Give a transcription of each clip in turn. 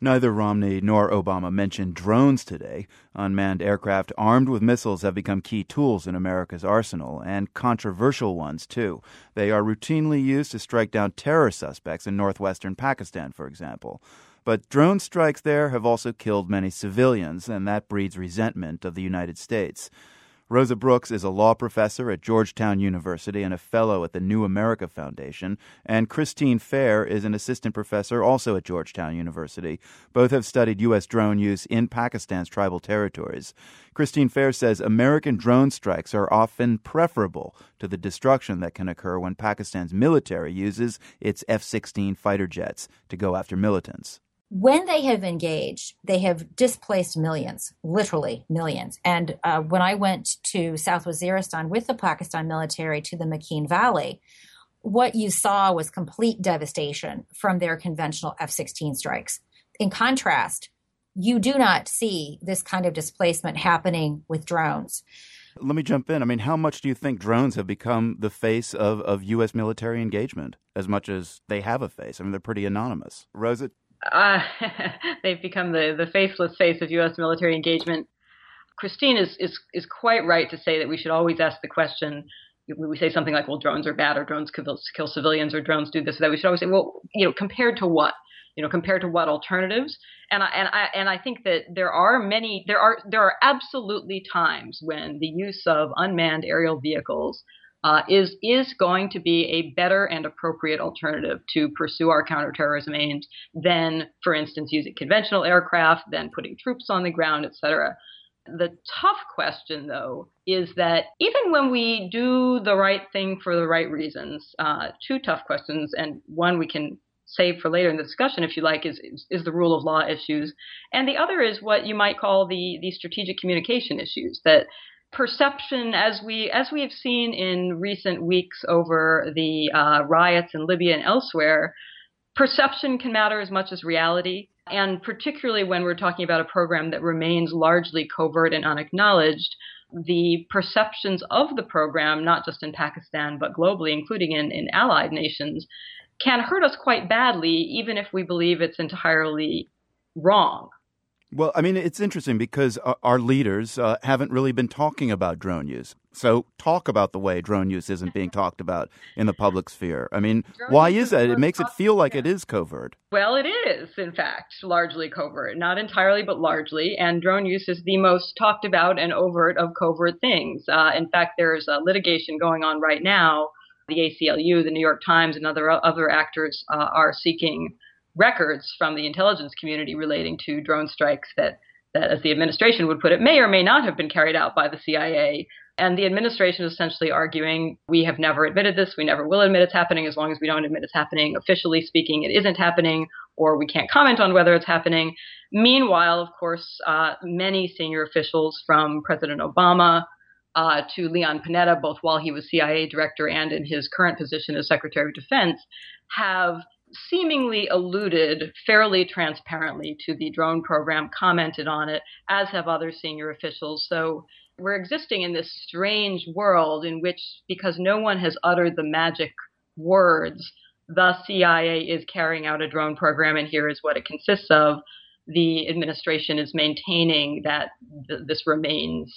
Neither Romney nor Obama mentioned drones today. Unmanned aircraft armed with missiles have become key tools in America's arsenal, and controversial ones, too. They are routinely used to strike down terror suspects in northwestern Pakistan, for example. But drone strikes there have also killed many civilians, and that breeds resentment of the United States. Rosa Brooks is a law professor at Georgetown University and a fellow at the New America Foundation, and Christine Fair is an assistant professor also at Georgetown University. Both have studied U.S. drone use in Pakistan's tribal territories. Christine Fair says American drone strikes are often preferable to the destruction that can occur when Pakistan's military uses its F 16 fighter jets to go after militants when they have engaged, they have displaced millions, literally millions. And uh, when I went to South Waziristan with the Pakistan military to the Makhin Valley, what you saw was complete devastation from their conventional F 16 strikes. In contrast, you do not see this kind of displacement happening with drones. Let me jump in. I mean, how much do you think drones have become the face of, of U.S. military engagement as much as they have a face? I mean, they're pretty anonymous. Rosa, uh, they've become the, the faceless face of U.S. military engagement. Christine is, is, is quite right to say that we should always ask the question we say something like, well, drones are bad or drones kill, kill civilians or drones do this or that, we should always say, well, you know, compared to what? You know, compared to what alternatives? And I, and I, and I think that there are many, there are, there are absolutely times when the use of unmanned aerial vehicles uh, is is going to be a better and appropriate alternative to pursue our counterterrorism aims than, for instance, using conventional aircraft, than putting troops on the ground, et cetera. The tough question, though, is that even when we do the right thing for the right reasons, uh, two tough questions, and one we can save for later in the discussion, if you like, is, is, is the rule of law issues, and the other is what you might call the the strategic communication issues that perception as we as we have seen in recent weeks over the uh, riots in Libya and elsewhere, perception can matter as much as reality. And particularly when we're talking about a program that remains largely covert and unacknowledged, the perceptions of the program, not just in Pakistan, but globally, including in, in allied nations, can hurt us quite badly, even if we believe it's entirely wrong. Well, I mean, it's interesting because our leaders uh, haven't really been talking about drone use. So, talk about the way drone use isn't being talked about in the public sphere. I mean, drone why is that? It makes it feel like it is covert. Well, it is, in fact, largely covert. Not entirely, but largely. And drone use is the most talked about and overt of covert things. Uh, in fact, there's a litigation going on right now. The ACLU, the New York Times, and other other actors uh, are seeking records from the intelligence community relating to drone strikes that, that, as the administration would put it, may or may not have been carried out by the CIA. And the administration is essentially arguing we have never admitted this, we never will admit it's happening as long as we don't admit it's happening. Officially speaking, it isn't happening, or we can't comment on whether it's happening. Meanwhile, of course, uh, many senior officials from President Obama uh, to Leon Panetta, both while he was CIA director and in his current position as Secretary of Defense, have seemingly alluded fairly transparently to the drone program, commented on it, as have other senior officials. So we're existing in this strange world in which, because no one has uttered the magic words, the CIA is carrying out a drone program, and here is what it consists of. The administration is maintaining that th- this remains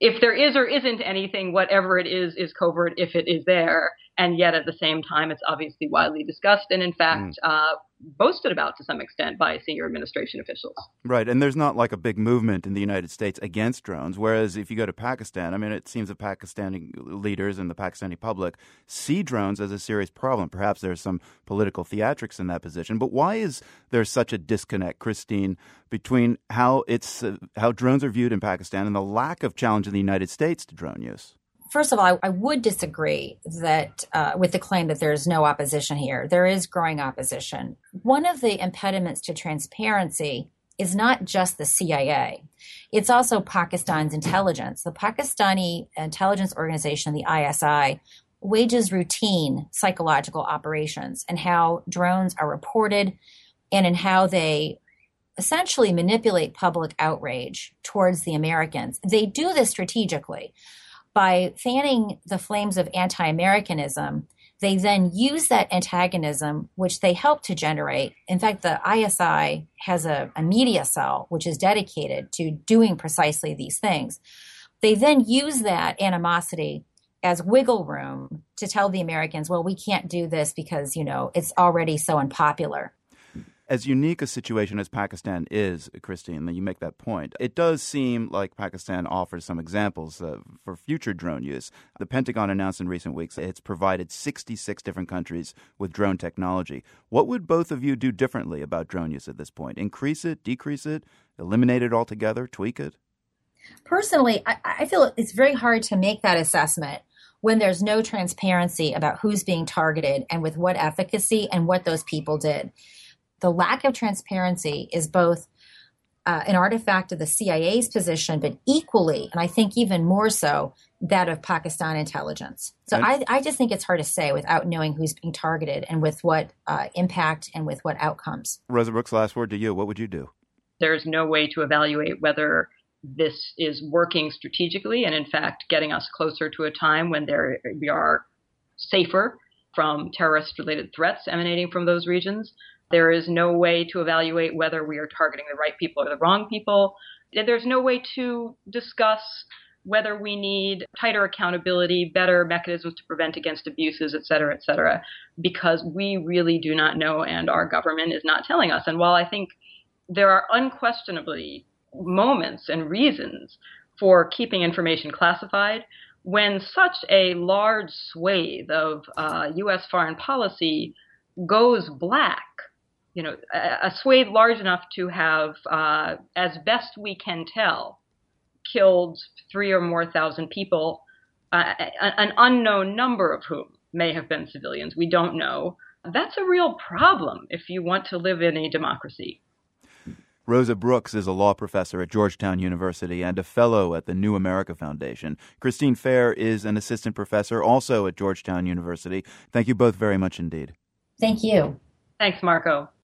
if there is or isn't anything, whatever it is, is covert if it is there. And yet at the same time, it's obviously widely discussed and, in fact, mm. uh, boasted about to some extent by senior administration officials. Right. And there's not like a big movement in the United States against drones. Whereas if you go to Pakistan, I mean, it seems the Pakistani leaders and the Pakistani public see drones as a serious problem. Perhaps there's some political theatrics in that position. But why is there such a disconnect, Christine, between how it's uh, how drones are viewed in Pakistan and the lack of challenge in the United States to drone use? First of all, I, I would disagree that uh, with the claim that there's no opposition here. There is growing opposition. One of the impediments to transparency is not just the CIA. It's also Pakistan's intelligence. The Pakistani intelligence organization, the ISI, wages routine psychological operations and how drones are reported and in how they essentially manipulate public outrage towards the Americans. They do this strategically by fanning the flames of anti Americanism, They then use that antagonism, which they help to generate. In fact, the ISI has a, a media cell which is dedicated to doing precisely these things. They then use that animosity as wiggle room to tell the Americans, well, we can't do this because, you know, it's already so unpopular. As unique a situation as Pakistan is, Christine, that you make that point. It does seem like Pakistan offers some examples uh, for future drone use. The Pentagon announced in recent weeks that it's provided 66 different countries with drone technology. What would both of you do differently about drone use at this point? Increase it, decrease it, eliminate it altogether, tweak it? Personally, I, I feel it's very hard to make that assessment when there's no transparency about who's being targeted and with what efficacy and what those people did the lack of transparency is both uh, an artifact of the CIA's position, but equally, and I think even more so, that of Pakistan intelligence. So I, I, just think it's hard to say without knowing who's being targeted and with what uh, impact and with what outcomes. Rosa Brooks, last word to you. What would you do? There's no way to evaluate whether this is working strategically and, in fact, getting us closer to a time when there we are safer from terrorist related threats emanating from those regions. There is no way to evaluate whether we are targeting the right people or the wrong people. There's no way to discuss whether we need tighter accountability, better mechanisms to prevent against abuses, et cetera, et cetera, because we really do not know and our government is not telling us. And while I think there are unquestionably moments and reasons for keeping information classified, when such a large swathe of uh, U.S. foreign policy goes black, you know, a, a swathe large enough to have, uh, as best we can tell, killed three or more thousand people, uh, an unknown number of whom may have been civilians. We don't know. That's a real problem if you want to live in a democracy. Rosa Brooks is a law professor at Georgetown University and a fellow at the New America Foundation. Christine Fair is an assistant professor also at Georgetown University. Thank you both very much indeed. Thank you. Thanks, Marco.